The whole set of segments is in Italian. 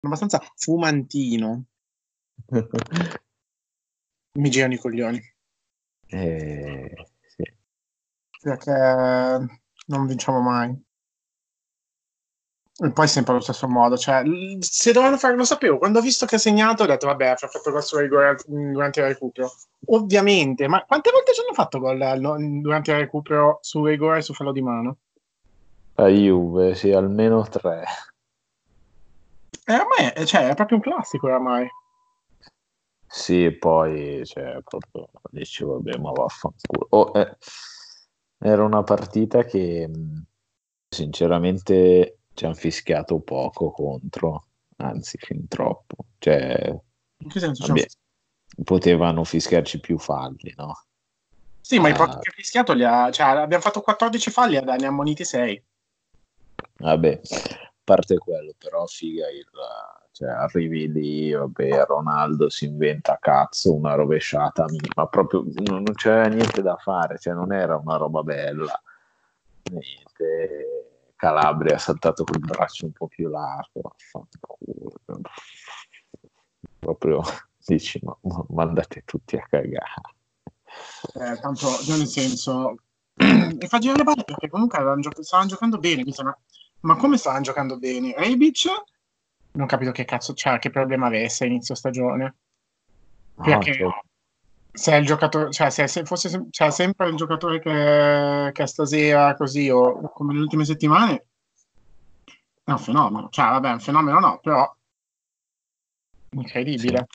abbastanza fumantino. Mi girano i coglioni. Eh, sì. Perché non vinciamo mai. E poi sempre allo stesso modo, cioè, se dovevano fare, lo sapevo, quando ho visto che ha segnato ho detto, vabbè, ha fatto gol rigore durante il recupero. Ovviamente, ma quante volte ci hanno fatto gol durante il recupero su rigore e su fallo di mano? A Juve, sì, almeno tre. E a me, cioè, è proprio un classico oramai. Sì, poi, cioè, proprio, dici, vabbè, ma vaffanculo. Oh, eh, era una partita che, sinceramente ci hanno fischiato poco contro, anzi fin troppo. Cioè, In che senso? vabbè, potevano fischiarci più falli, no? Sì, ma i Ah. pochi che ha fischiato li ha... Cioè, abbiamo fatto 14 falli e ne ha ammoniti 6. Vabbè, parte quello, però figa il... Cioè, arrivi lì, vabbè, Ronaldo si inventa cazzo una rovesciata, ma proprio non, c'era niente da fare, cioè non era una roba bella. Niente. Calabria ha saltato col braccio un po' più largo, proprio dici, ma, ma mandate tutti a cagare. Eh, tanto, nel senso... e fa girare le palle perché comunque avevano gio- stavano giocando bene. quindi ma... ma come stavano giocando bene? Rebic? Non capito che cazzo, cioè, che problema avesse inizio stagione. No, Perché cioè, se è il giocatore, cioè se, se fosse cioè, sempre il giocatore che, che stasera così o come nelle ultime settimane, è un fenomeno. Cioè, vabbè, un fenomeno no, però incredibile.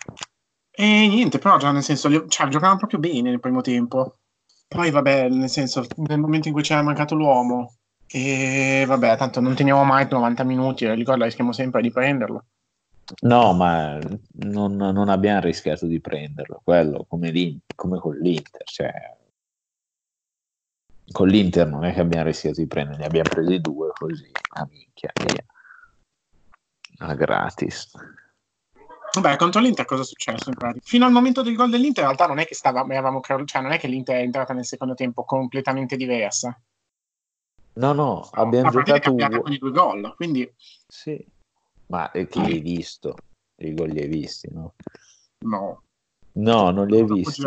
E niente, però già nel senso, cioè, giocavano proprio bene nel primo tempo. Poi, vabbè, nel senso, nel momento in cui c'era mancato l'uomo, e vabbè, tanto non teniamo mai 90 minuti, il gol rischiamo sempre di prenderlo. No, ma non, non abbiamo rischiato di prenderlo, quello come, come con l'Inter, cioè, con l'Inter non è che abbiamo rischiato di prenderli, ne abbiamo presi due così, a minchia, via. A gratis. Vabbè, contro l'Inter cosa è successo in pratica? Fino al momento del gol dell'Inter, in realtà non è che stavamo, eravamo, cioè non è che l'Inter è entrata nel secondo tempo completamente diversa. No, no, abbiamo giocato... i due gol, quindi Sì, ma eh, che li hai visto? I gol li hai visti, no? no. No, non li hai visti.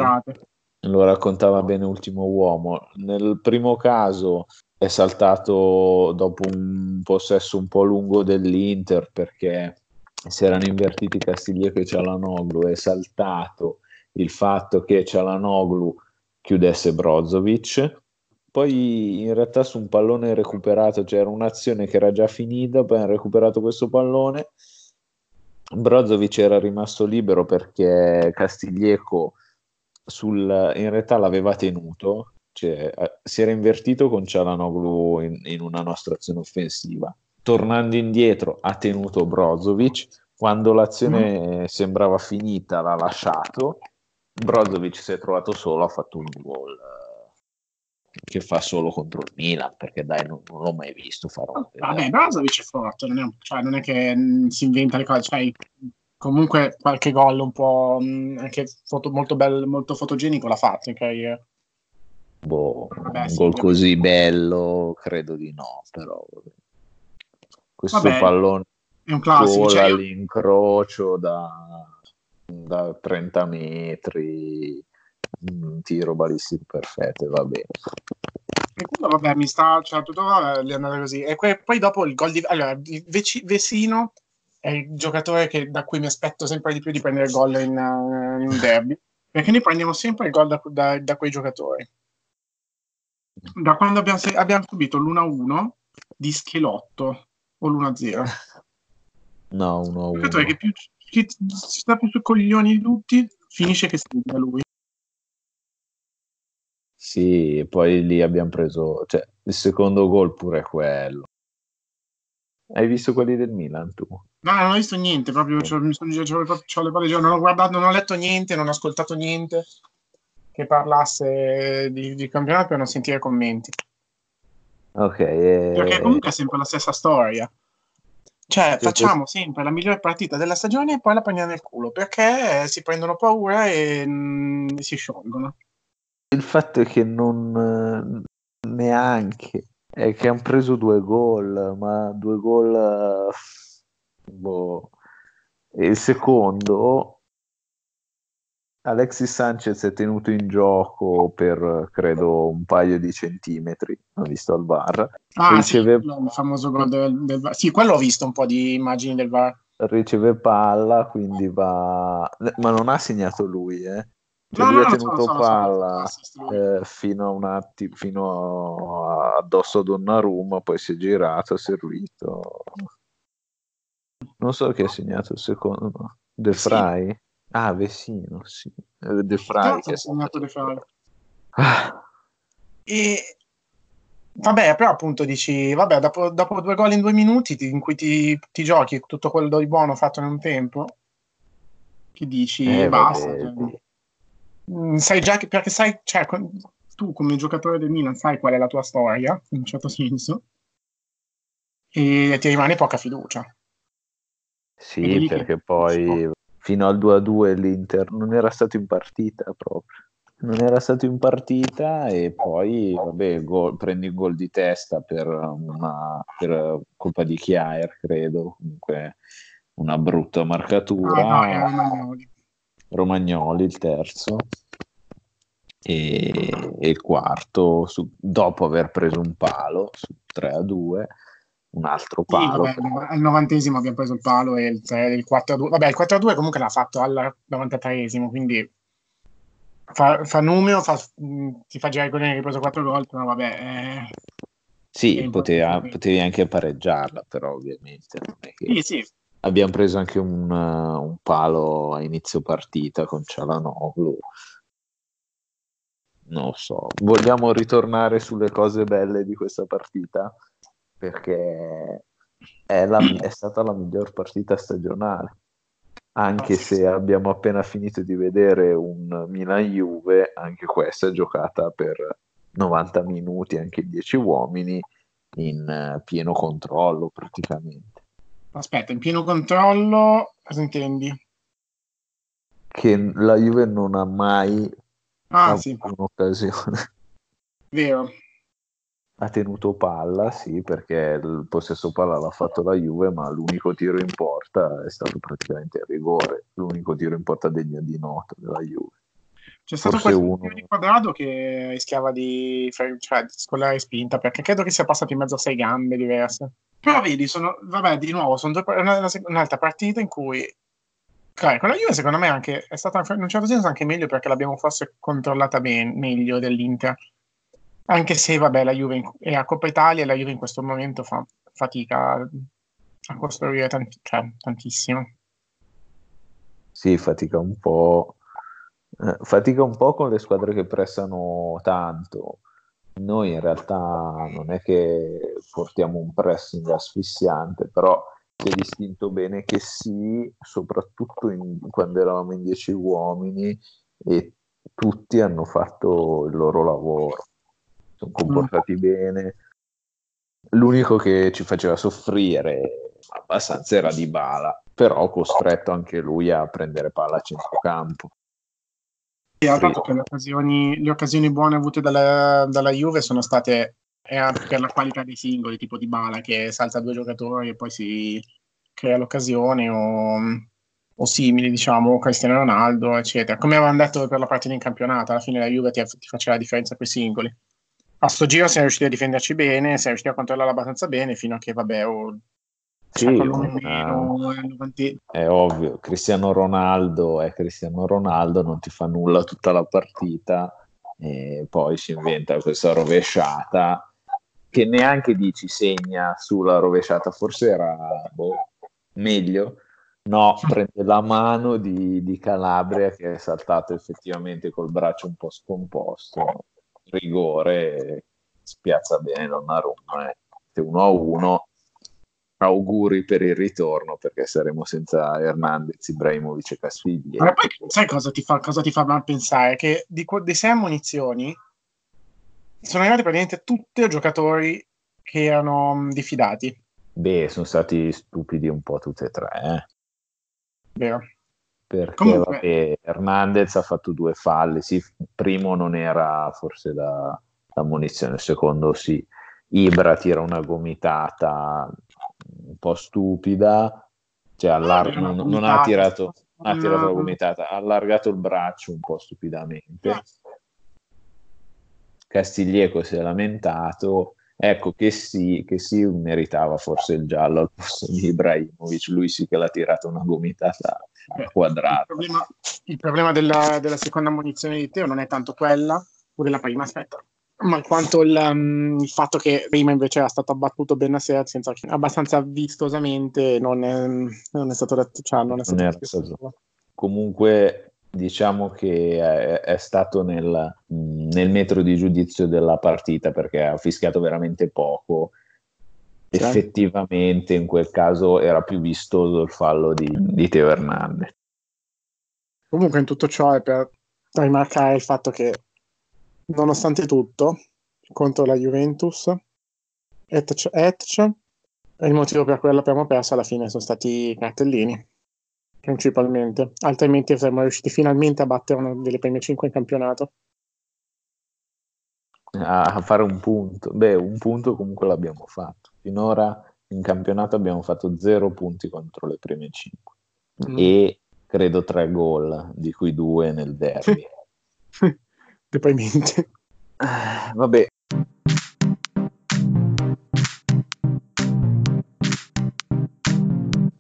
Lo raccontava bene Ultimo Uomo. Nel primo caso è saltato dopo un possesso un po' lungo dell'Inter perché si erano invertiti Castiglieco e Cialanoglu. È saltato il fatto che Cialanoglu chiudesse Brozovic. Poi in realtà su un pallone recuperato c'era un'azione che era già finita, poi hanno recuperato questo pallone. Brozovic era rimasto libero perché Castiglieco sul, in realtà l'aveva tenuto, cioè, eh, si era invertito con Cialanoglu in, in una nostra azione offensiva. Tornando indietro ha tenuto Brozovic, quando l'azione sembrava finita l'ha lasciato, Brozovic si è trovato solo, ha fatto un gol che fa solo contro il Milan, perché dai non, non l'ho mai visto fare un Vabbè, Brozovic è forte, non è, cioè, non è che mh, si inventa le cose, cioè, comunque qualche gol un po' mh, anche foto, molto bello, molto fotogenico l'ha fatto carriera. boh, Vabbè, un sì, gol così bello, credo di no, però questo Vabbè, pallone È un classico, cioè, io- all'incrocio da, da 30 metri, un tiro balistico perfetto, e va bene. E quello, vabbè, mi sta, cioè, tutto va, è andata così. E que- poi dopo il gol di... Allora, il Veci- Vesino è il giocatore che- da cui mi aspetto sempre di più di prendere gol in, uh, in un derby, perché noi prendiamo sempre il gol da, da- da quei giocatori. Da quando abbiamo, se- abbiamo subito l'1-1 di Schelotto o l'1-0. No, 1 Il giocatore che, più, si sta più sui coglioni di tutti finisce che segna lui. Sì, poi lì abbiamo preso, cioè, il secondo gol pure è quello. Hai visto quelli del Milan tu? No, non ho visto niente, proprio c'ho, mi sono, c'ho, c'ho le palle non ho guardato, non ho letto niente, non ho ascoltato niente che parlasse di, di campionato per non sentire commenti. Ok, eh, Perché comunque è sempre la stessa storia. Cioè, Sì, facciamo sempre la migliore partita della stagione e poi la prendiamo nel culo perché si prendono paura e mm, si sciolgono. Il fatto è che non eh, neanche è che hanno preso due gol, ma due gol eh, boh, E il secondo, Alexis Sanchez è tenuto in gioco per credo un paio di centimetri, ho visto al bar. Ah, riceve... sì, il famoso gol del, del VAR. Sì, quello ho visto un po' di immagini del VAR. Riceve palla, quindi va... Ma non ha segnato lui, eh? Cioè, no, lui no, ha tenuto so, palla so, so, eh, fino a un attimo, fino a, addosso a Donnarumma, poi si è girato, ha servito. Non so chi ha segnato il secondo. De Frey? Sì. Ah, Vecino, sì. Eh, De Frey. Ha segnato De Frey. Ah. E vabbè, però appunto dici, vabbè, dopo, dopo due gol in due minuti ti, in cui ti, ti, giochi tutto quello di buono fatto in un tempo, che dici, eh, basta. Cioè, mm, sai già che, perché sai, cioè, tu come giocatore del Milan sai qual è la tua storia, in un certo senso, e ti rimane poca fiducia. Sì, perché poi fino al 2-2 l'Inter non era stato in partita proprio. Non era stato in partita e poi vabbè, gol, prendi il gol di testa per, una, per colpa di Chiaer, credo. Comunque una brutta marcatura. Ah, no, Romagnoli. Romagnoli il terzo e, e il quarto su, dopo aver preso un palo su 3 a 2 un altro palo. Sì, vabbè, al novantesimo abbiamo preso il palo e il, il 4-2. Vabbè, il 4-2 comunque l'ha fatto al 93esimo, quindi fa, fa numero, fa, ti fa girare con che hai preso 4 gol, però vabbè... Eh, sì, poteva, potevi anche pareggiarla, però ovviamente che... Sì, sì. Abbiamo preso anche un, uh, un palo a inizio partita con Cialanoglu. Non lo so. Vogliamo ritornare sulle cose belle di questa partita? perché è, la, è stata la miglior partita stagionale anche se abbiamo appena finito di vedere un Milan-Juve, anche questa è giocata per 90 minuti, anche 10 uomini, in uh, pieno controllo praticamente. Aspetta, in pieno controllo cosa intendi? Che la Juve non ha mai ah, avuto sì. un'occasione. Vero, ha tenuto palla, sì, perché il possesso palla l'ha fatto la Juve, ma l'unico tiro in porta è stato praticamente il rigore, l'unico tiro in porta degno di nota della Juve. C'è stato Forse questo uno... di quadrato che rischiava di, cioè, di scollare spinta, perché credo che sia passato in mezzo a sei gambe diverse. Però vedi, sono, vabbè, di nuovo, sono due, una, una, un'altra partita in cui Okay, con la Juve secondo me anche, è stata in un certo senso anche meglio perché l'abbiamo forse controllata ben, meglio dell'Inter. Anche se vabbè la Juve è a Coppa Italia e la Juve in questo momento fa fatica a costruire tanti, cioè, tantissimo. Sì fatica un po' eh, fatica un po' con le squadre che pressano tanto noi in realtà non è che portiamo un pressing asfissiante però si è distinto bene che sì soprattutto in, quando eravamo in dieci uomini e tutti hanno fatto il loro lavoro sono comportati mm. bene. L'unico che ci faceva soffrire abbastanza era Di Bala, però costretto anche lui a prendere palla a centrocampo. Sì, ha fatto che le occasioni, le occasioni buone avute dalla, dalla Juve sono state eh, per la qualità dei singoli, tipo Di Bala che salta due giocatori e poi si crea l'occasione o, o simili, diciamo, Cristiano Ronaldo, eccetera. Come avevamo detto per la partita in campionato, alla fine la Juve ti, ti faceva la differenza con i singoli a sto giro siamo riusciti a difenderci bene, siamo riusciti a controllare abbastanza bene fino a che, vabbè, oh, sì, eh, è ovvio, Cristiano Ronaldo è Cristiano Ronaldo, non ti fa nulla tutta la partita e poi si inventa questa rovesciata che neanche dici segna sulla rovesciata, forse era boh, meglio. No, prende la mano di, di Calabria che è saltato effettivamente col braccio un po' scomposto rigore spiazza bene Donnarumma. Eh. 1 a 1 auguri per il ritorno perché saremo senza Hernandez, Ibrahimovic e Casfigli. Ma poi sai cosa ti fa, cosa ti fa mal pensare? Che di, di sei munizioni sono arrivati praticamente tutti i giocatori che erano um, diffidati. Beh, sono stati stupidi un po' tutti e tre. Eh. Vero perché Comunque... vabbè, Hernandez ha fatto due falli, sì, il primo non era forse da, da munizione, il secondo sì. Ibra tira una gomitata po' stupida cioè allar- non, non, ha tirato, ha tirato la gomitata, ha allargato il braccio un po' stupidamente. Castiglieco si è lamentato, ecco che sì, che sì meritava forse il giallo al posto di Ibrahimovic, lui sì che l'ha tirata una gomitata quadrata. Il problema, il problema della, della, seconda munizione di Teo non è tanto quella, o della prima, aspetta, ma quanto il, um, il, fatto che prima invece era stato abbattuto Benacer senza, abbastanza vistosamente non è, non è stato detto, cioè non è stato, non stato. Comunque diciamo che è, è stato nel, nel, metro di giudizio della partita perché ha fischiato veramente poco. Sì. Effettivamente in quel caso era più vistoso il fallo di, di Teo Hernandez. Comunque in tutto ciò è per rimarcare il fatto che nonostante tutto contro la Juventus Etch, Etch il motivo per cui l'abbiamo perso alla fine sono stati i cartellini principalmente, altrimenti saremmo riusciti finalmente a battere una delle prime 5 in campionato. A fare un punto, beh, un punto comunque l'abbiamo fatto. Finora in campionato abbiamo fatto 0 punti contro le prime 5 mm. e credo 3 gol, di cui 2 nel derby. Deprimente. Eh, vabbè,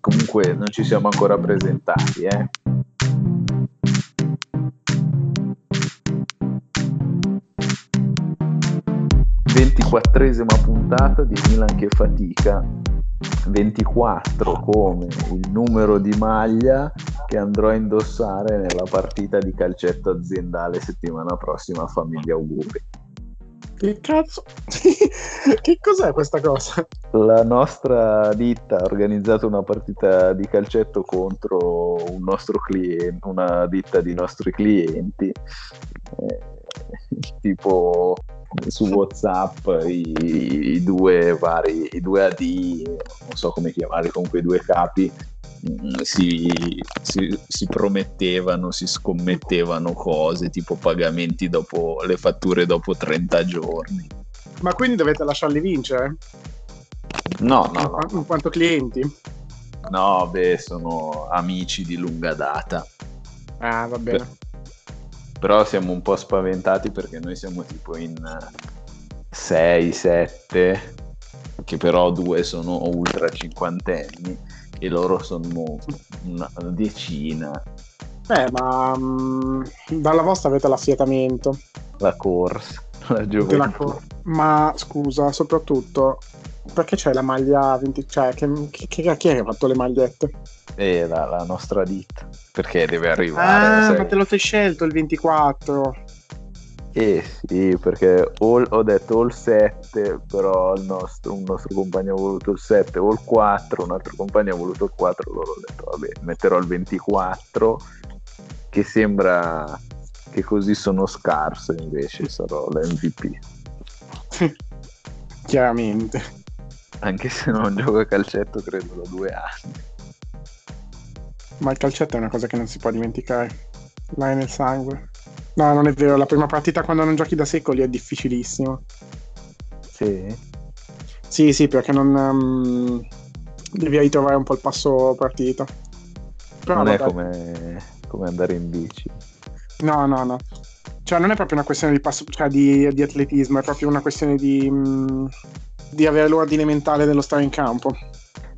comunque non ci siamo ancora presentati, eh. Ventiquattresima puntata di Milan che fatica 24 come il numero di maglia che andrò a indossare nella partita di calcetto aziendale settimana prossima famiglia auguri che cazzo? che cos'è questa cosa? La nostra ditta ha organizzato una partita di calcetto contro un nostro cliente, una ditta di nostri clienti. Eh, tipo su WhatsApp i, i, due vari, i due AD, non so come chiamarli, comunque i due capi si, si, si, promettevano, si scommettevano cose tipo pagamenti dopo le fatture dopo 30 giorni. Ma quindi dovete lasciarli vincere? No, no, no. In quanto clienti? No, beh, sono amici di lunga data. Ah, va bene. Per, però siamo un po' spaventati perché noi siamo tipo in 6, 7, che però due sono ultra cinquantenni e loro sono una decina. Eh, ma um, dalla vostra avete l'affiatamento. La corsa, la gioventù. Cor- ma scusa, soprattutto, perché c'è la maglia 20... Cioè, che, che, che, chi è che ha fatto le magliette? Eh, la, la nostra ditta. Perché deve arrivare. Ah, sai. ma te lo sei scelto il 24. Eh sì, perché o, ho detto o il 7, però nostro, un nostro compagno ha voluto il 7, o il 4, un altro compagno ha voluto il 4, allora ho detto vabbè, metterò il 24, che sembra che così sono scarso, invece sarò l'MVP. Chiaramente. Anche se non gioco a calcetto credo da due anni. Ma il calcetto è una cosa che non si può dimenticare. L'hai nel sangue. No, non è vero, la prima partita quando non giochi da secoli è difficilissima. Sì? Sì, sì, perché non... Um, devi ritrovare un po' il passo partita. Però, non vabbè. è come, come, andare in bici. No, no, no. Cioè non è proprio una questione di, passo, cioè, di, di atletismo, è proprio una questione di, um, di avere l'ordine mentale dello stare in campo.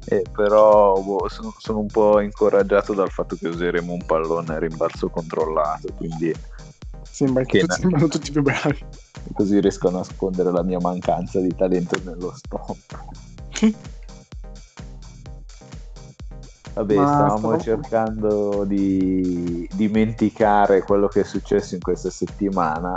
Eh, però boh, sono, sono, un po' incoraggiato dal fatto che useremo un pallone a rimbalzo controllato, quindi Sembra che, tutti, sembrano tutti più bravi. Così riesco a nascondere la mia mancanza di talento nello stop. Vabbè, Ma stavamo stavo... cercando di dimenticare quello che è successo in questa settimana,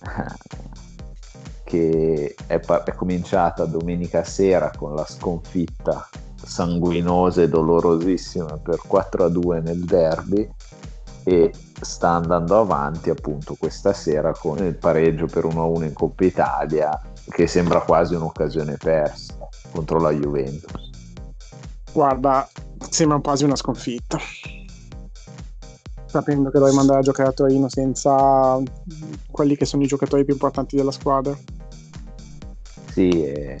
che è, pa- è cominciata domenica sera con la sconfitta sanguinosa e dolorosissima per 4 a 2 nel derby e sta andando avanti appunto questa sera con il pareggio per 1-1 in Coppa Italia che sembra quasi un'occasione persa contro la Juventus. Guarda, sembra quasi una sconfitta. Sapendo che dovremmo andare a giocare a Torino senza quelli che sono i giocatori più importanti della squadra. Sì, è,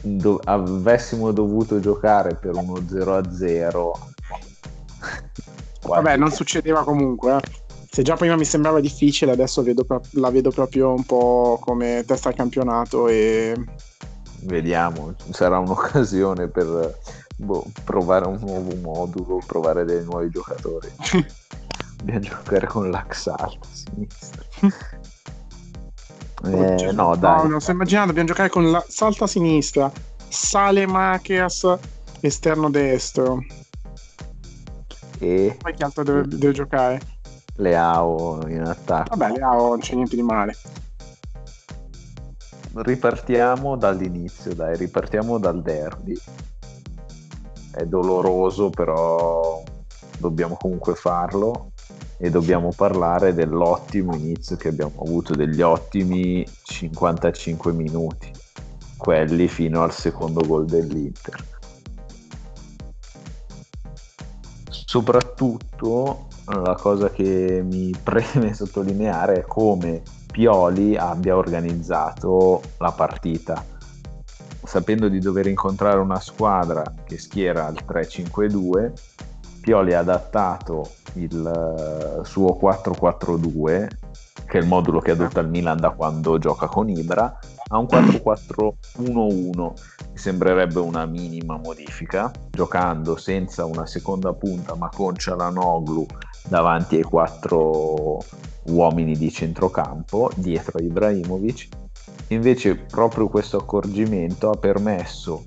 do- avessimo dovuto giocare per uno 0-0 vabbè non succedeva comunque eh. se già prima mi sembrava difficile adesso vedo pro- la vedo proprio un po' come testa al campionato e vediamo sarà un'occasione per boh, provare un nuovo modulo provare dei nuovi giocatori dobbiamo giocare con l'ax alta a sinistra eh, no, dai. No, non sto immaginando, dobbiamo giocare con la salta a sinistra, sale Machias, esterno destro. E poi che altro deve, deve giocare? Leao in attacco. Vabbè, Leao non c'è niente di male. Ripartiamo dall'inizio, dai, ripartiamo dal derby. È doloroso, però dobbiamo comunque farlo e dobbiamo parlare dell'ottimo inizio che abbiamo avuto, degli ottimi 55 minuti, quelli fino al secondo gol dell'Inter. Soprattutto la cosa che mi preme sottolineare è come Pioli abbia organizzato la partita. Sapendo di dover incontrare una squadra che schiera al 3-5-2, Pioli ha adattato il suo 4-4-2, che è il modulo che adotta il Milan da quando gioca con Ibra, a un 4-4-1-1, che sembrerebbe una minima modifica, giocando senza una seconda punta ma con Cialanoglu davanti ai quattro uomini di centrocampo, dietro a Ibrahimovic. Invece proprio questo accorgimento ha permesso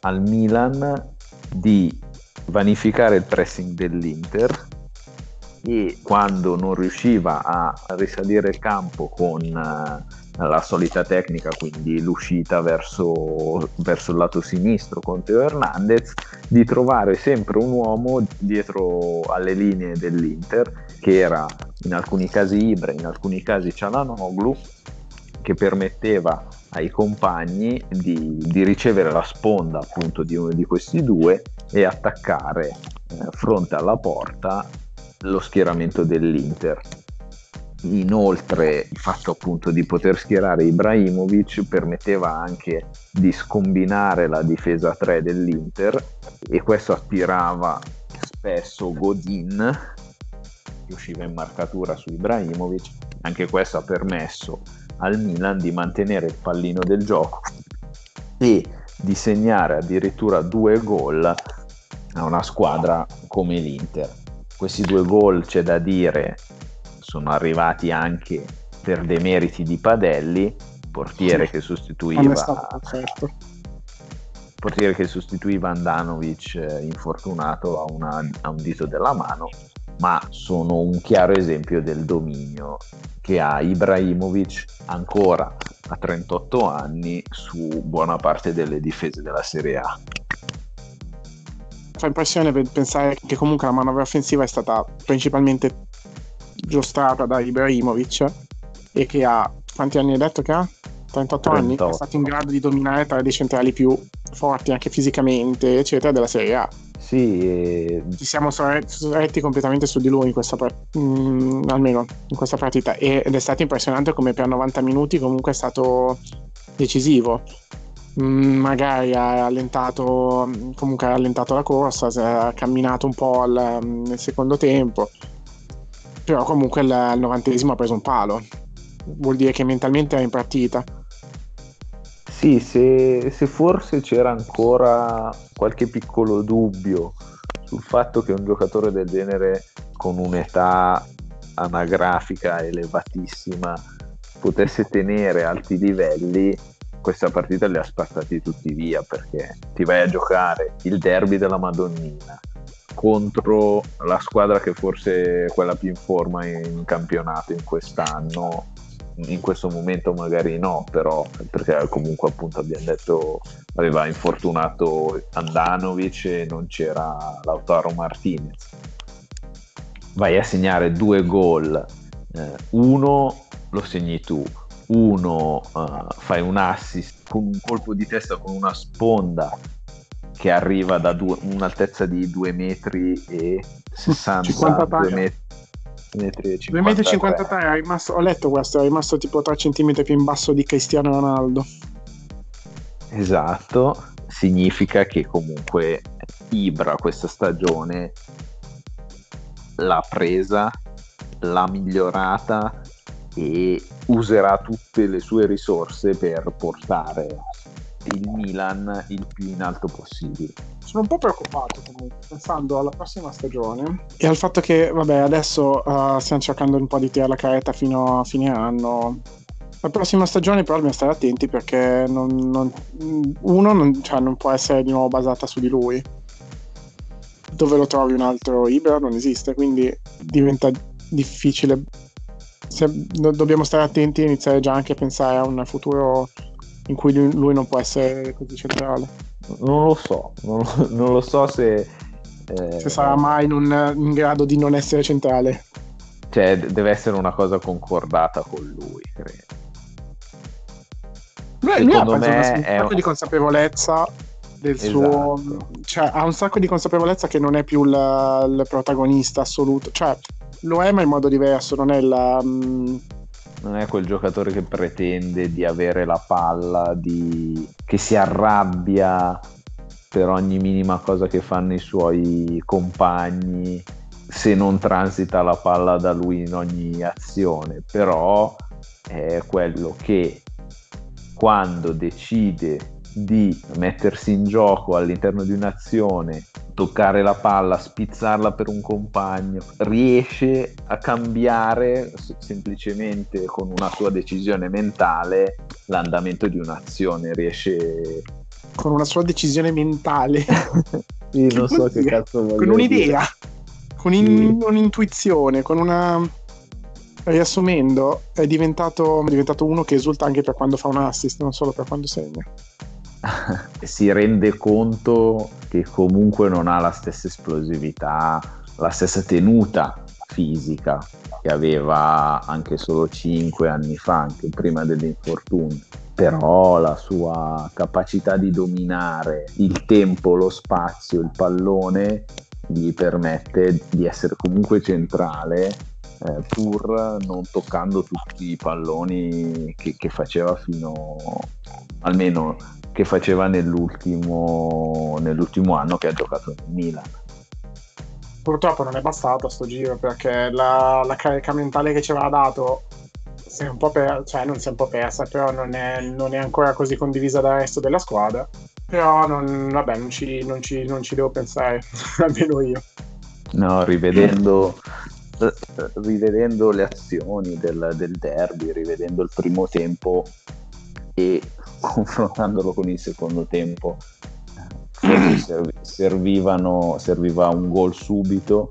al Milan di vanificare il pressing dell'Inter e quando non riusciva a risalire il campo con uh, la solita tecnica, quindi l'uscita verso, verso, il lato sinistro con Teo Hernandez, di trovare sempre un uomo dietro alle linee dell'Inter, che era in alcuni casi Ibra, in alcuni casi Cialanoglu, che permetteva ai compagni di, di, ricevere la sponda appunto di uno di questi due e attaccare eh, fronte alla porta lo schieramento dell'Inter. Inoltre il fatto appunto di poter schierare Ibrahimovic permetteva anche di scombinare la difesa 3 dell'Inter e questo attirava spesso Godin che usciva in marcatura su Ibrahimovic. Anche questo ha permesso al Milan di mantenere il pallino del gioco e di segnare addirittura due gol a una squadra come l'Inter. Questi due gol, c'è da dire, sono arrivati anche per demeriti di Padelli, portiere sì. che sostituiva certo. portiere che sostituiva Andanovic eh, infortunato a, una, a un dito della mano ma sono un chiaro esempio del dominio che ha Ibrahimovic ancora a 38 anni su buona parte delle difese della Serie A. Fa impressione pensare che comunque la manovra offensiva è stata principalmente giostrata da Ibrahimovic e che ha quanti anni hai detto che ha? 38, 38. anni, è stato in grado di dominare tra dei centrali più forti anche fisicamente, eccetera, della Serie A sì, e... ci siamo sorretti completamente su di lui in questa, mm, almeno in questa partita ed è stato impressionante come per 90 minuti comunque è stato decisivo. Mm, magari ha allentato, comunque ha allentato la corsa, ha camminato un po' al, nel secondo tempo, però comunque al novantesimo ha preso un palo. Vuol dire che mentalmente era in partita. Sì, se, se, forse c'era ancora qualche piccolo dubbio sul fatto che un giocatore del genere con un'età anagrafica elevatissima potesse tenere alti livelli, questa partita li ha spazzati tutti via perché ti vai a giocare il derby della Madonnina contro la squadra che forse è quella più in forma in campionato in quest'anno in questo momento magari no, però perché comunque appunto abbiamo detto aveva infortunato Andanovic e non c'era Lautaro Martinez. Vai a segnare due gol, eh, uno lo segni tu, uno uh, fai un assist con un colpo di testa con una sponda che arriva da due, un'altezza di 2 metri e 60 2 metri 2,53 metri 53, rimasto, ho letto questo, è rimasto tipo 3 cm più in basso di Cristiano Ronaldo. Esatto, significa che comunque Ibra questa stagione l'ha presa, l'ha migliorata e userà tutte le sue risorse per portare il Milan il più in alto possibile. Sono un po' preoccupato comunque, pensando alla prossima stagione e al fatto che, vabbè, adesso uh, stiamo cercando un po' di tirare la caretta fino a fine anno. La prossima stagione però dobbiamo stare attenti perché non, non, uno non, cioè, non può essere di nuovo basata su di lui. Dove lo trovi un altro Ibra non esiste, quindi diventa difficile. Se, dobbiamo stare attenti e iniziare già anche a pensare a un futuro in cui lui, lui non può essere così centrale. Non lo so, non, non lo so se... Eh, se sarà mai in, un, in grado di non essere centrale. Cioè, deve essere una cosa concordata con lui, credo. Lui, lui ha un sacco un... di consapevolezza del esatto. suo... Cioè, ha un sacco di consapevolezza che non è più la, il protagonista assoluto. Cioè, lo è ma in modo diverso, non è la... Mh, mm, non è quel giocatore che pretende di avere la palla, di... che si arrabbia per ogni minima cosa che fanno i suoi compagni se non transita la palla da lui in ogni azione, però è quello che quando decide di mettersi in gioco all'interno di un'azione toccare la palla, spizzarla per un compagno, riesce a cambiare semplicemente con una sua decisione mentale l'andamento di un'azione, riesce con una sua decisione mentale. sì, non so che cazzo voglio Con un'idea, dire. con in, sì. un'intuizione, con una riassumendo, è diventato, è diventato uno che esulta anche per quando fa un assist, non solo per quando segna. si rende conto che comunque non ha la stessa esplosività, la stessa tenuta fisica che aveva anche solo 5 anni fa, anche prima dell'infortunio. Però la sua capacità di dominare il tempo, lo spazio, il pallone gli permette di essere comunque centrale eh, pur non toccando tutti i palloni che, che faceva fino almeno che faceva nell'ultimo, nell'ultimo anno che ha giocato nel Milan. Purtroppo non è bastato a sto giro perché la, la carica mentale che ci aveva dato si è un po' per, cioè non si è un po' persa, però non è, non è ancora così condivisa dal resto della squadra. Però non, vabbè, non ci, non ci, non ci devo pensare, almeno io. No, rivedendo, rivedendo le azioni del, del derby, rivedendo il primo tempo e confrontandolo con il secondo tempo servivano, serviva un gol subito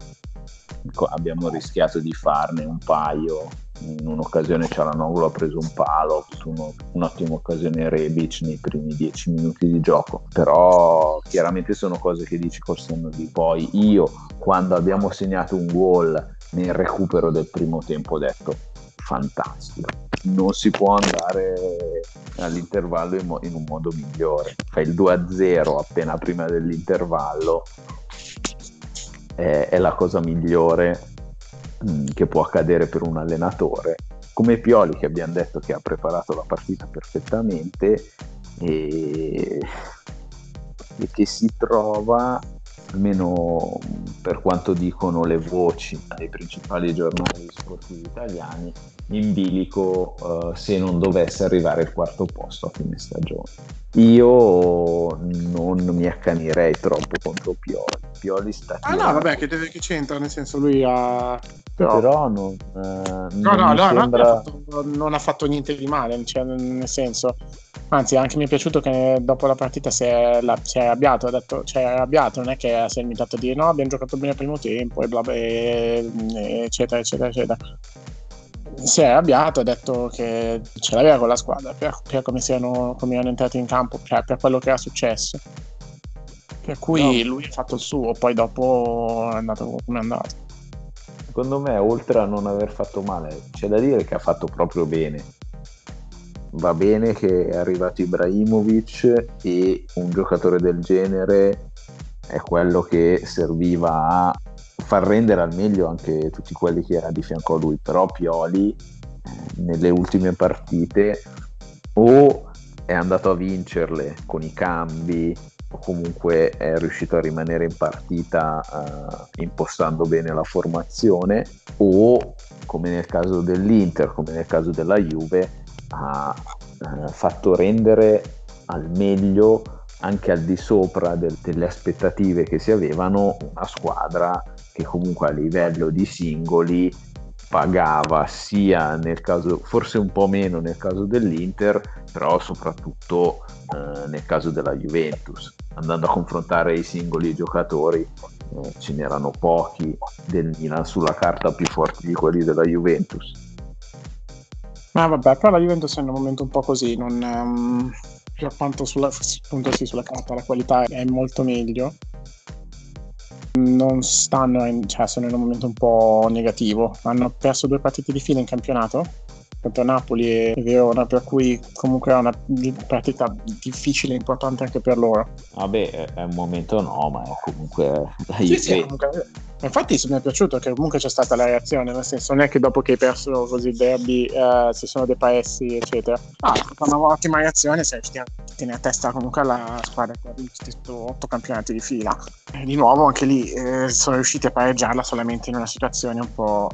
abbiamo rischiato di farne un paio in un'occasione Cialanoglu ha preso un palo su uno, un'ottima occasione Rebic nei primi dieci minuti di gioco però chiaramente sono cose che dici col senno di poi. Io quando abbiamo segnato un gol nel recupero del primo tempo ho detto fantastico non si può andare all'intervallo in, mo- in un modo migliore. Fai il 2-0 appena prima dell'intervallo, è, è la cosa migliore mh, mm, che può accadere per un allenatore. Come Pioli che abbiamo detto che ha preparato la partita perfettamente e, e che si trova almeno per quanto dicono le voci dei principali giornali sportivi italiani, in bilico uh, se non dovesse arrivare il quarto posto a fine stagione. Io non mi accanirei troppo contro Pioli. Pioli sta Ah no, vabbè, che, deve, che c'entra, nel senso lui ha... Però, Però non, eh, no, non, no, no, sembra... non, ha fatto, non ha fatto niente di male, cioè, nel senso Anzi, anche mi è piaciuto che dopo la partita si è, la, si è arrabbiato, ha detto, cioè, è arrabbiato, non è che si è limitato a dire no, abbiamo giocato bene al primo tempo e bla bla, eccetera, eccetera, eccetera. Si è arrabbiato, ha detto che ce l'aveva con la squadra per, per come, siano, come erano entrati in campo, cioè per quello che era successo. Per cui no. lui ha fatto il suo, poi dopo è andato come è andato. Secondo me, oltre a non aver fatto male, c'è da dire che ha fatto proprio bene va bene che è arrivato Ibrahimovic e un giocatore del genere è quello che serviva a far rendere al meglio anche tutti quelli che erano di fianco a lui, però Pioli eh, nelle ultime partite o è andato a vincerle con i cambi o comunque è riuscito a rimanere in partita uh, impostando bene la formazione o come nel caso dell'Inter, come nel caso della Juve, ha uh, fatto rendere al meglio anche al di sopra del, delle aspettative che si avevano una squadra che comunque a livello di singoli pagava sia nel caso, forse un po' meno nel caso dell'Inter, però soprattutto eh, nel caso della Juventus. Andando a confrontare i singoli giocatori, eh, ce n'erano pochi del Milan sulla carta più forti di quelli della Juventus. Ma vabbè, però la Juventus è in un momento un po' così, non, um, per quanto sulla, appunto sì, sulla carta la qualità è molto meglio, non stanno, in, cioè sono in un momento un po' negativo. Hanno perso due partite di fila in campionato contro Napoli e Verona, per cui comunque è una partita difficile e importante anche per loro. Vabbè, è un momento no, ma è comunque... Sì, sì, comunque Infatti mi è piaciuto che comunque c'è stata la reazione, nel senso non è che dopo che hai perso così il derby eh, si sono depressi, eccetera. No, è stata un'ottima reazione, a tenere a testa comunque la squadra che ha vinto otto campionati di fila. E di nuovo anche lì eh, sono riusciti a pareggiarla solamente in una situazione un po'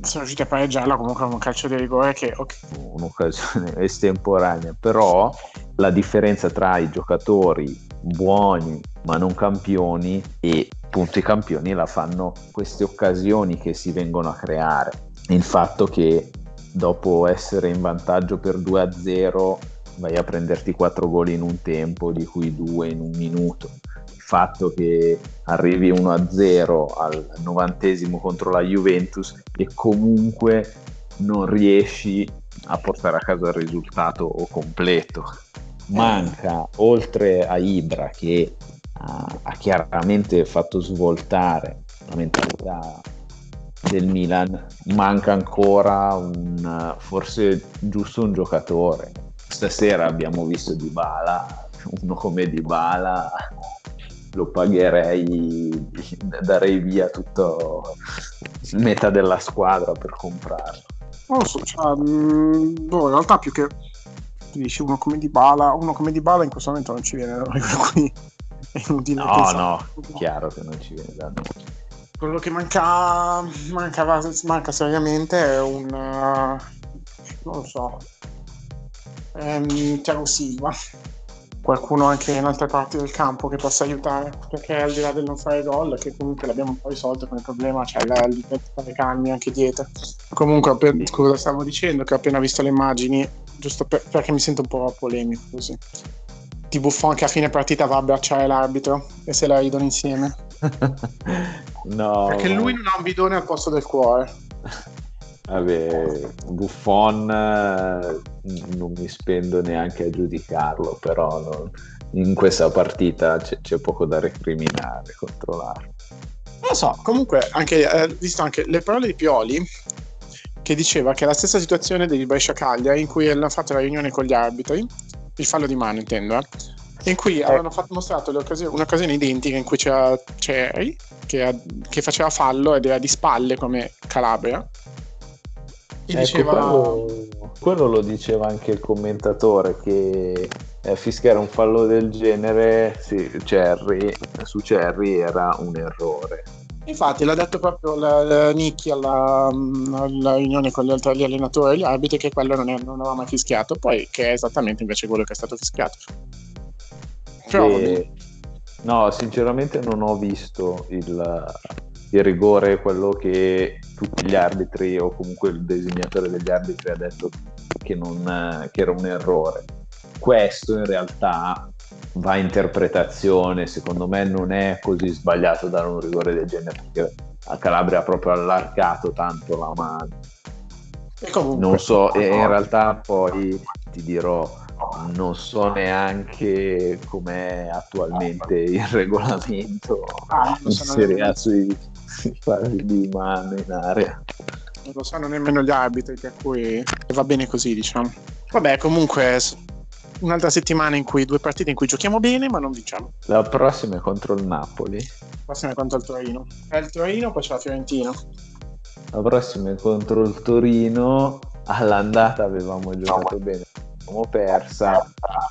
sono riusciti a pareggiarla comunque con un calcio di rigore che okay. un'occasione estemporanea però la differenza tra i giocatori buoni ma non campioni e appunto i campioni la fanno queste occasioni che si vengono a creare. Il fatto che dopo essere in vantaggio per 2-0 vai a prenderti 4 gol in un tempo, di cui 2 in un minuto. Il fatto che arrivi 1-0 al novantesimo contro la Juventus e comunque non riesci a portare a casa il risultato completo. Manca, oltre a Ibra che ha, chiaramente fatto svoltare la mentalità del Milan, manca ancora un, forse giusto un giocatore. Stasera abbiamo visto Di Bala, uno come Di Bala lo pagherei, darei via tutto metà della squadra per comprarlo. Non lo so, cioè, mm, boh, in realtà più che dici uno come Di Bala, uno come Di Bala in questo momento non ci viene cui è inutile no no chiaro che non ci viene da noi quello che manca, manca, manca seriamente è un uh, non lo so um, Thiago Silva. Qualcuno anche in altre parti del campo che possa aiutare perché al di là del non fare gol che comunque l'abbiamo un po' risolto come problema c'è cioè il di fare calmi anche dietro. Comunque cosa stavo dicendo che ho appena visto le immagini giusto per, perché mi sento un po' polemico così di Buffon che a fine partita va a abbracciare l'arbitro e se la ridono insieme. no. Perché lui non ha un bidone al posto del cuore. Vabbè, Buffon eh, non mi spendo neanche a giudicarlo, però non, in questa partita c'è, c'è, poco da recriminare contro l'arbitro. Non lo so, comunque, anche, eh, visto anche le parole di Pioli, che diceva che è la stessa situazione degli Brescia Caglia in cui hanno fatto la riunione con gli arbitri il fallo di mano intendo, eh? in cui eh. avevano fatto, mostrato un'occasione identica in cui c'era Cherry che, che, faceva fallo ed era di spalle come Calabria. E ecco, diceva... quello, quello, lo diceva anche il commentatore che eh, fischiare un fallo del genere sì, Cherry, su Cherry era un errore. Infatti l'ha detto proprio la, la Nicchi alla, alla, riunione con gli altri allenatori e gli arbitri che quello non, è, non, aveva mai fischiato, poi che è esattamente invece quello che è stato fischiato. Però, e... No, sinceramente non ho visto il, il, rigore, quello che tutti gli arbitri o comunque il disegnatore degli arbitri ha detto che, non, che era un errore. Questo in realtà va interpretazione, secondo me non è così sbagliato dare un rigore del genere perché a Calabria ha proprio allargato tanto la mano. E comunque, non so, e in realtà poi ti dirò, non so neanche com'è attualmente il regolamento ah, in Serie A sui falli di mano in area. Non lo sanno nemmeno gli arbitri, per cui va bene così, diciamo. Vabbè, comunque un'altra settimana in cui due partite in cui giochiamo bene ma non vinciamo. La prossima è contro il Napoli. La prossima è contro il Torino. È il Torino, poi c'è la Fiorentina. La prossima è contro il Torino. All'andata avevamo giocato bene l'abbiamo persa.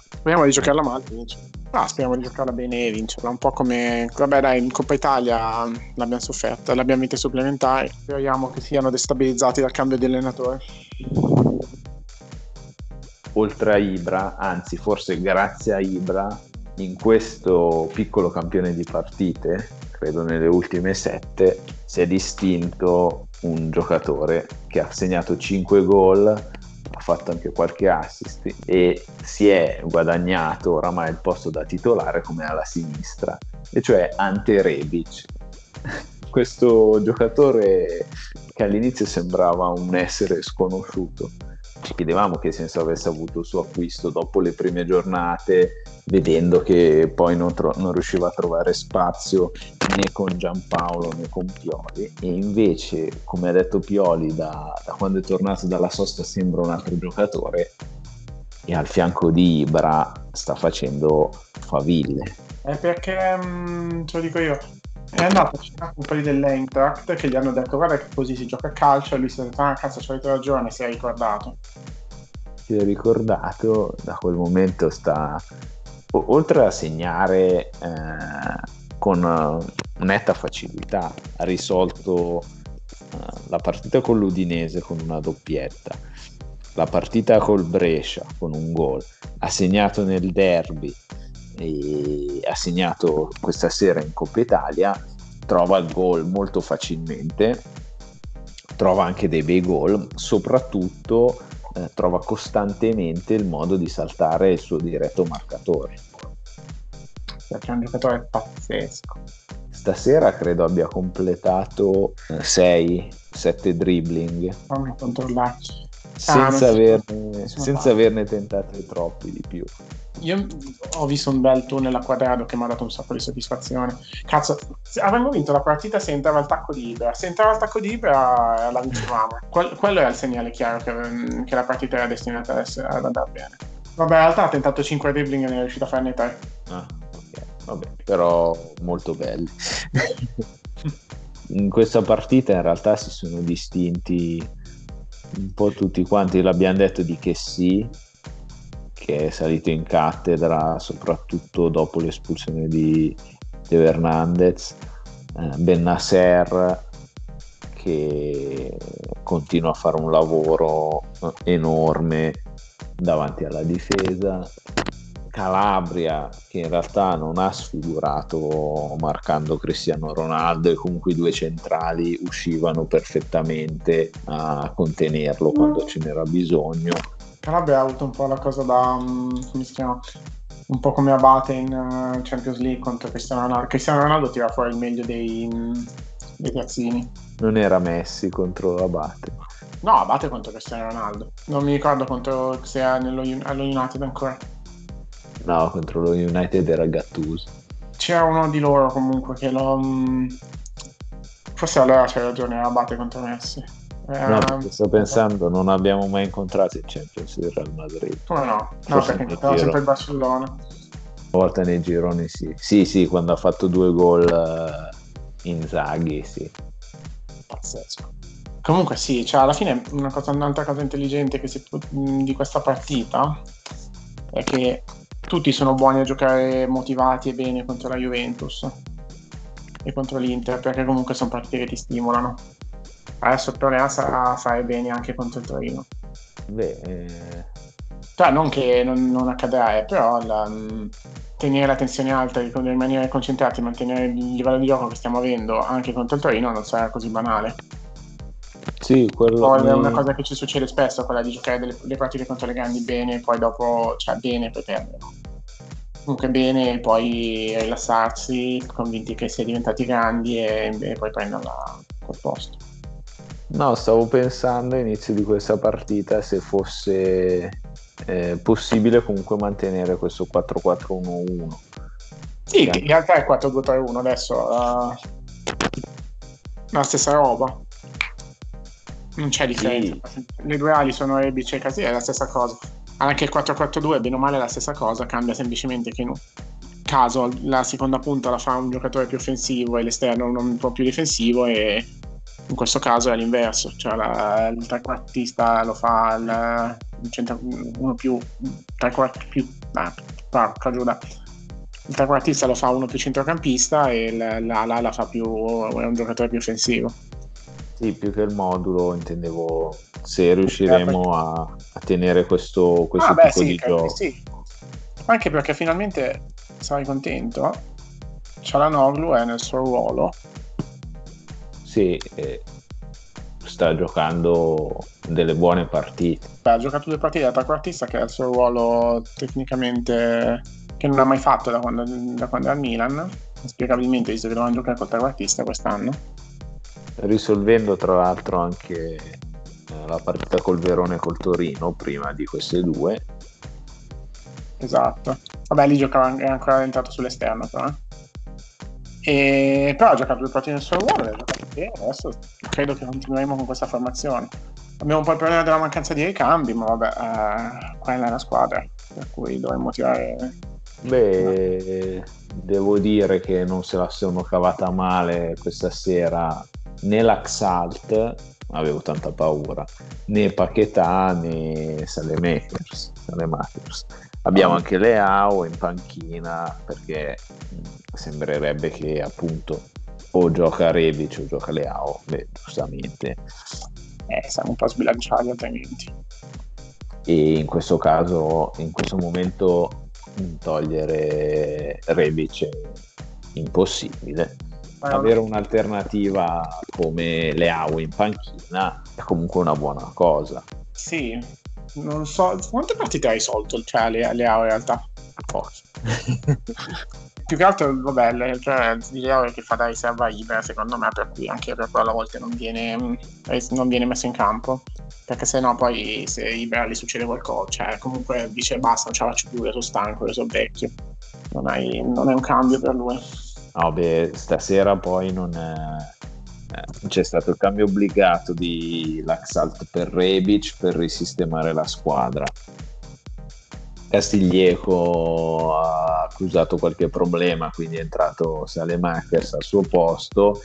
Speriamo di giocarla male, vince. Ah, speriamo di giocarla bene e vincerla. Un po' come, vabbè, dai, in Coppa Italia l'abbiamo sofferta, l'abbiamo vinte supplementari. Speriamo che siano destabilizzati dal cambio di allenatore. Oltre a Ibra, anzi, forse grazie a Ibra, in questo piccolo campione di partite, credo nelle ultime sette, si è distinto un giocatore che ha segnato 5 gol, ha fatto anche qualche assist e si è guadagnato oramai il posto da titolare come alla sinistra, e cioè Ante Rebic. Questo giocatore che all'inizio sembrava un essere sconosciuto ci chiedevamo che senso avesse avuto il suo acquisto dopo le prime giornate, vedendo che poi non, tro- non riusciva a trovare spazio né con Giampaolo né con Pioli. E invece, come ha detto Pioli, da, da quando è tornato dalla sosta sembra un altro giocatore e al fianco di Ibra sta facendo faville. È perché, mh, mm, lo dico io, è andato a cercare un po' dell'Eintracht che gli hanno detto guarda che così si gioca a calcio e lui si è detto ah cazzo c'hai ragione si è ricordato. Si è ricordato da quel momento sta oltre a segnare eh, con netta facilità ha risolto eh, la partita con l'Udinese con una doppietta la partita col Brescia con un gol ha segnato nel derby ha segnato questa sera in Coppa Italia, trova il gol molto facilmente, trova anche dei bei gol, soprattutto eh, trova costantemente il modo di saltare il suo diretto marcatore. Perché è un giocatore pazzesco. Stasera credo abbia completato 6-7 eh, dribbling. Fammi controllarci. Senza, ah, averne, senza averne tentate troppi di più io ho visto un bel tunnel a quadrato che mi ha dato un sacco di soddisfazione. Cazzo, avremmo vinto la partita se entrava il tacco di Ibra. Se entrava il tacco di Ibra la vincevamo. Que- quello era il segnale chiaro che, che, la partita era destinata ad, essere, ad andare bene. Vabbè, in realtà ha tentato 5 dribbling e ne è riuscito a farne 3. Ah, ok. Vabbè, però molto belli. in questa partita in realtà si sono distinti un po' tutti quanti. L'abbiamo detto di che sì, che è salito in cattedra soprattutto dopo l'espulsione di Teo Hernandez, eh, Ben Nasser che continua a fare un lavoro enorme davanti alla difesa, Calabria che in realtà non ha sfigurato marcando Cristiano Ronaldo e comunque i due centrali uscivano perfettamente a contenerlo quando ce n'era bisogno Calabria ha avuto un po' la cosa da, um, come si chiama, un po' come Abate in uh, Champions League contro Cristiano Ronaldo. Cristiano Ronaldo tira fuori il meglio dei, um, dei piazzini. Non era Messi contro Abate. No, Abate contro Cristiano Ronaldo. Non mi ricordo contro se era nello, allo United ancora. No, contro lo United era Gattuso. C'era uno di loro comunque che lo... Um, forse allora c'è ragione, Abate contro Messi. No, ehm, sto pensando, non abbiamo mai incontrato il Champions del Real Madrid. Come no? No, Forse perché incontrava sempre il Barcellona. Una volta nei gironi sì. Sì, sì, quando ha fatto due gol uh, in Zaghi, sì. Pazzesco. Comunque sì, cioè alla fine una cosa, un'altra cosa intelligente si, di questa partita è che tutti sono buoni a giocare motivati e bene contro la Juventus e contro l'Inter perché comunque sono partite che ti stimolano adesso proverà a fare bene anche contro il Torino. Beh, eh... cioè, non che non, non accadrà, eh, però la, mm, tenere la tensione alta, rimanere concentrati, mantenere il livello di gioco che stiamo avendo anche contro il Torino non sarà così banale. Sì, quello poi è una cosa che ci succede spesso, quella di giocare delle, le partite contro le grandi bene, poi dopo, cioè bene, poi perdono. Comunque bene, e poi rilassarsi, convinti che si è diventati grandi e, e poi prenderla col posto. No, stavo pensando all'inizio di questa partita se fosse eh, possibile comunque mantenere questo 4-4-1-1. Sì, in realtà è 4-2-3-1 adesso, uh, la stessa roba. Non c'è differenza. Sì. Le due ali sono Rebic e Casì, è la stessa cosa. Anche il 4-4-2, bene o male, è la stessa cosa, cambia semplicemente che in un caso la seconda punta la fa un giocatore più offensivo e l'esterno un po' più difensivo e in questo caso è l'inverso, cioè la, il trequartista lo fa il, centro, uno più trequartista più ah, porca giuda il trequartista lo fa uno più centrocampista e l'ala la fa più è un giocatore più offensivo sì, più che il modulo intendevo se riusciremo a, a tenere questo, questo ah, beh, tipo sì, di gioco. Sì. Anche perché finalmente sarai contento. Cialanoglu è nel suo ruolo. Sì, eh, sta giocando delle buone partite. Beh, ha giocato due partite da trequartista che è il suo ruolo tecnicamente che non ha mai fatto da quando, da quando è al Milan. Spiegabilmente, visto che dovevano giocare col trequartista quest'anno risolvendo tra l'altro anche eh, la partita col Verone e col Torino prima di queste due. Esatto. Vabbè, lì giocava, è ancora entrato sull'esterno però. Eh. E, però ha giocato due partite nel suo ruolo, ha giocato bene, adesso credo che continueremo con questa formazione. Abbiamo un po' il problema della mancanza di ricambi, ma vabbè, eh, quella è la squadra, per cui dovremmo tirare... Beh, devo dire che non se la sono cavata male questa sera né l'Axalt, avevo tanta paura, né Paquetà né Salemakers. Salemakers. Abbiamo anche Leao in panchina perché sembrerebbe che appunto o gioca Rebic o gioca Leao, beh, giustamente. Eh, siamo un po' sbilanciati altrimenti. E in questo caso, in questo momento, togliere Rebic è impossibile avere un'alternativa come Leao in panchina è comunque una buona cosa. Sì, non so quante partite hai risolto cioè, Leao in realtà. Poche. Più che altro, vabbè, cioè, Leao che fa da riserva Ibra, secondo me, per cui anche per quello a volte non viene, non viene messo in campo. Perché se no poi se Ibra gli succede qualcosa, cioè comunque dice basta, non ce la faccio più, io sono stanco, io sono vecchio. Non, hai, non è un cambio per lui. No, beh, stasera poi non è... Eh, c'è stato il cambio obbligato di Laxalt per Rebic per risistemare la squadra. Castiglieco ha accusato qualche problema, quindi è entrato Salemakers al suo posto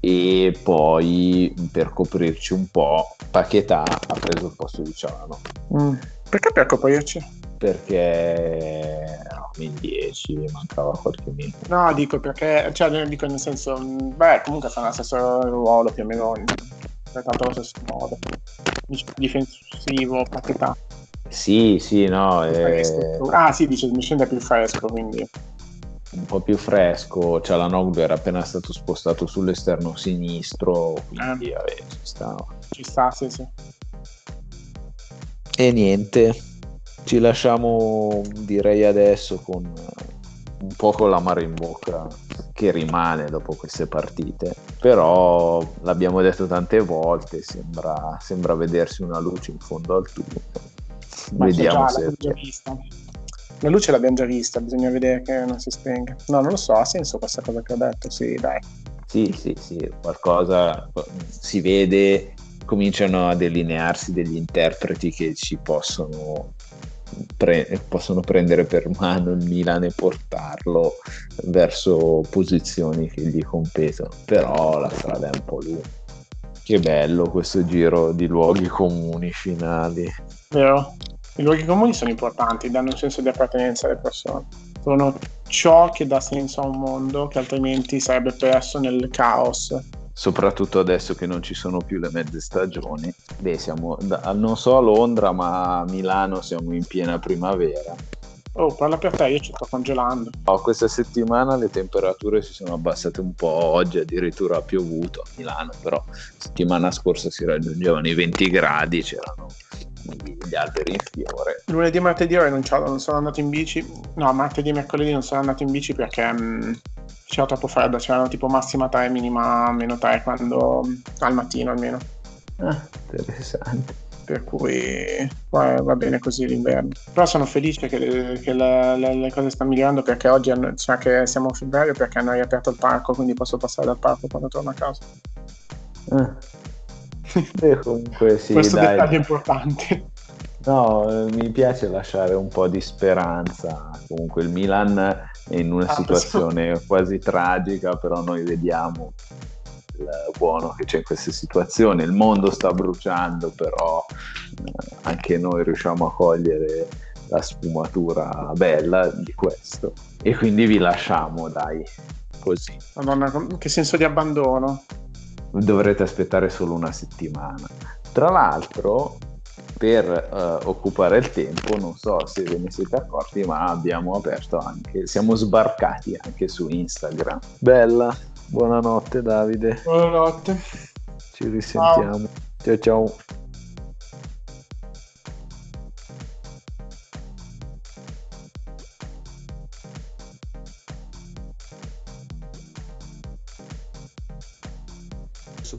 e poi per coprirci un po' Paquetà ha preso il posto di Ciano. Mm. Perché per coprirci? Perché in 10 mancava qualche minuto. No, dico perché, cioè, dico nel senso, beh, comunque fa lo stesso ruolo più o meno, tanto allo stesso modo. Difensivo, paquetà. Sì, sì, no. Eh... Ah, sì, dice mi scende più fresco, quindi. Un po' più fresco, cioè la Noglu era appena stato spostato sull'esterno sinistro, quindi eh. vabbè, ci sta. Ci sta, sì, sì. E niente, ci lasciamo direi adesso con un po' con l'amaro in bocca che rimane dopo queste partite. Però l'abbiamo detto tante volte sembra, sembra vedersi una luce in fondo al tunnel. Vediamo se la luce l'abbiamo già vista bisogna vedere che non si spenga. No non lo so ha senso questa cosa che ho detto? Sì dai. Sì sì sì qualcosa si vede cominciano a delinearsi degli interpreti che ci possono pre- possono prendere per mano il Milan e portarlo verso posizioni che gli competono, però la strada è un po' lunga. Che bello questo giro di luoghi comuni finali. Vero? I luoghi comuni sono importanti, danno un senso di appartenenza alle persone. Sono ciò che dà senso a un mondo che altrimenti sarebbe perso nel caos soprattutto adesso che non ci sono più le mezze stagioni. Beh, siamo da, non so a Londra, ma a Milano siamo in piena primavera. Oh, parla per te, io ci sto congelando. Oh, questa settimana le temperature si sono abbassate un po', oggi addirittura ha piovuto a Milano, però settimana scorsa si raggiungevano i 20 gradi, c'erano gli alberi in fiore. Lunedì e martedì ora non, non, sono andato in bici, no, martedì e mercoledì non sono andato in bici perché mh, mm, c'era troppo freddo, c'erano tipo massima 3, minima meno 3 quando, al mattino almeno. Ah, interessante. Per cui va, va bene così l'inverno. Però sono felice che, le, che le, le, le cose stanno migliorando perché oggi hanno, cioè che siamo a febbraio perché hanno riaperto il parco, quindi posso passare dal parco quando torno a casa. Ah. E comunque sì, Questo dai. dettaglio è importante. No, eh, mi piace lasciare un po' di speranza. Comunque il Milan è in una ah, situazione possiamo... quasi tragica, però noi vediamo buono che c'è in queste situazioni. Il mondo sta bruciando, però eh, anche noi riusciamo a cogliere la sfumatura bella di questo. E quindi vi lasciamo, dai, così. Madonna, che senso di abbandono. Dovrete aspettare solo una settimana. Tra l'altro, per uh, occupare il tempo, non so se ve ne siete accorti, ma abbiamo aperto anche, siamo sbarcati anche su Instagram. Bella, buonanotte Davide. Buonanotte. Ci risentiamo. ciao. ciao. ciao.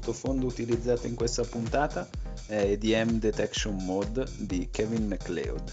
Sottofondo utilizzato in questa puntata è EDM Detection Mode di Kevin MacLeod.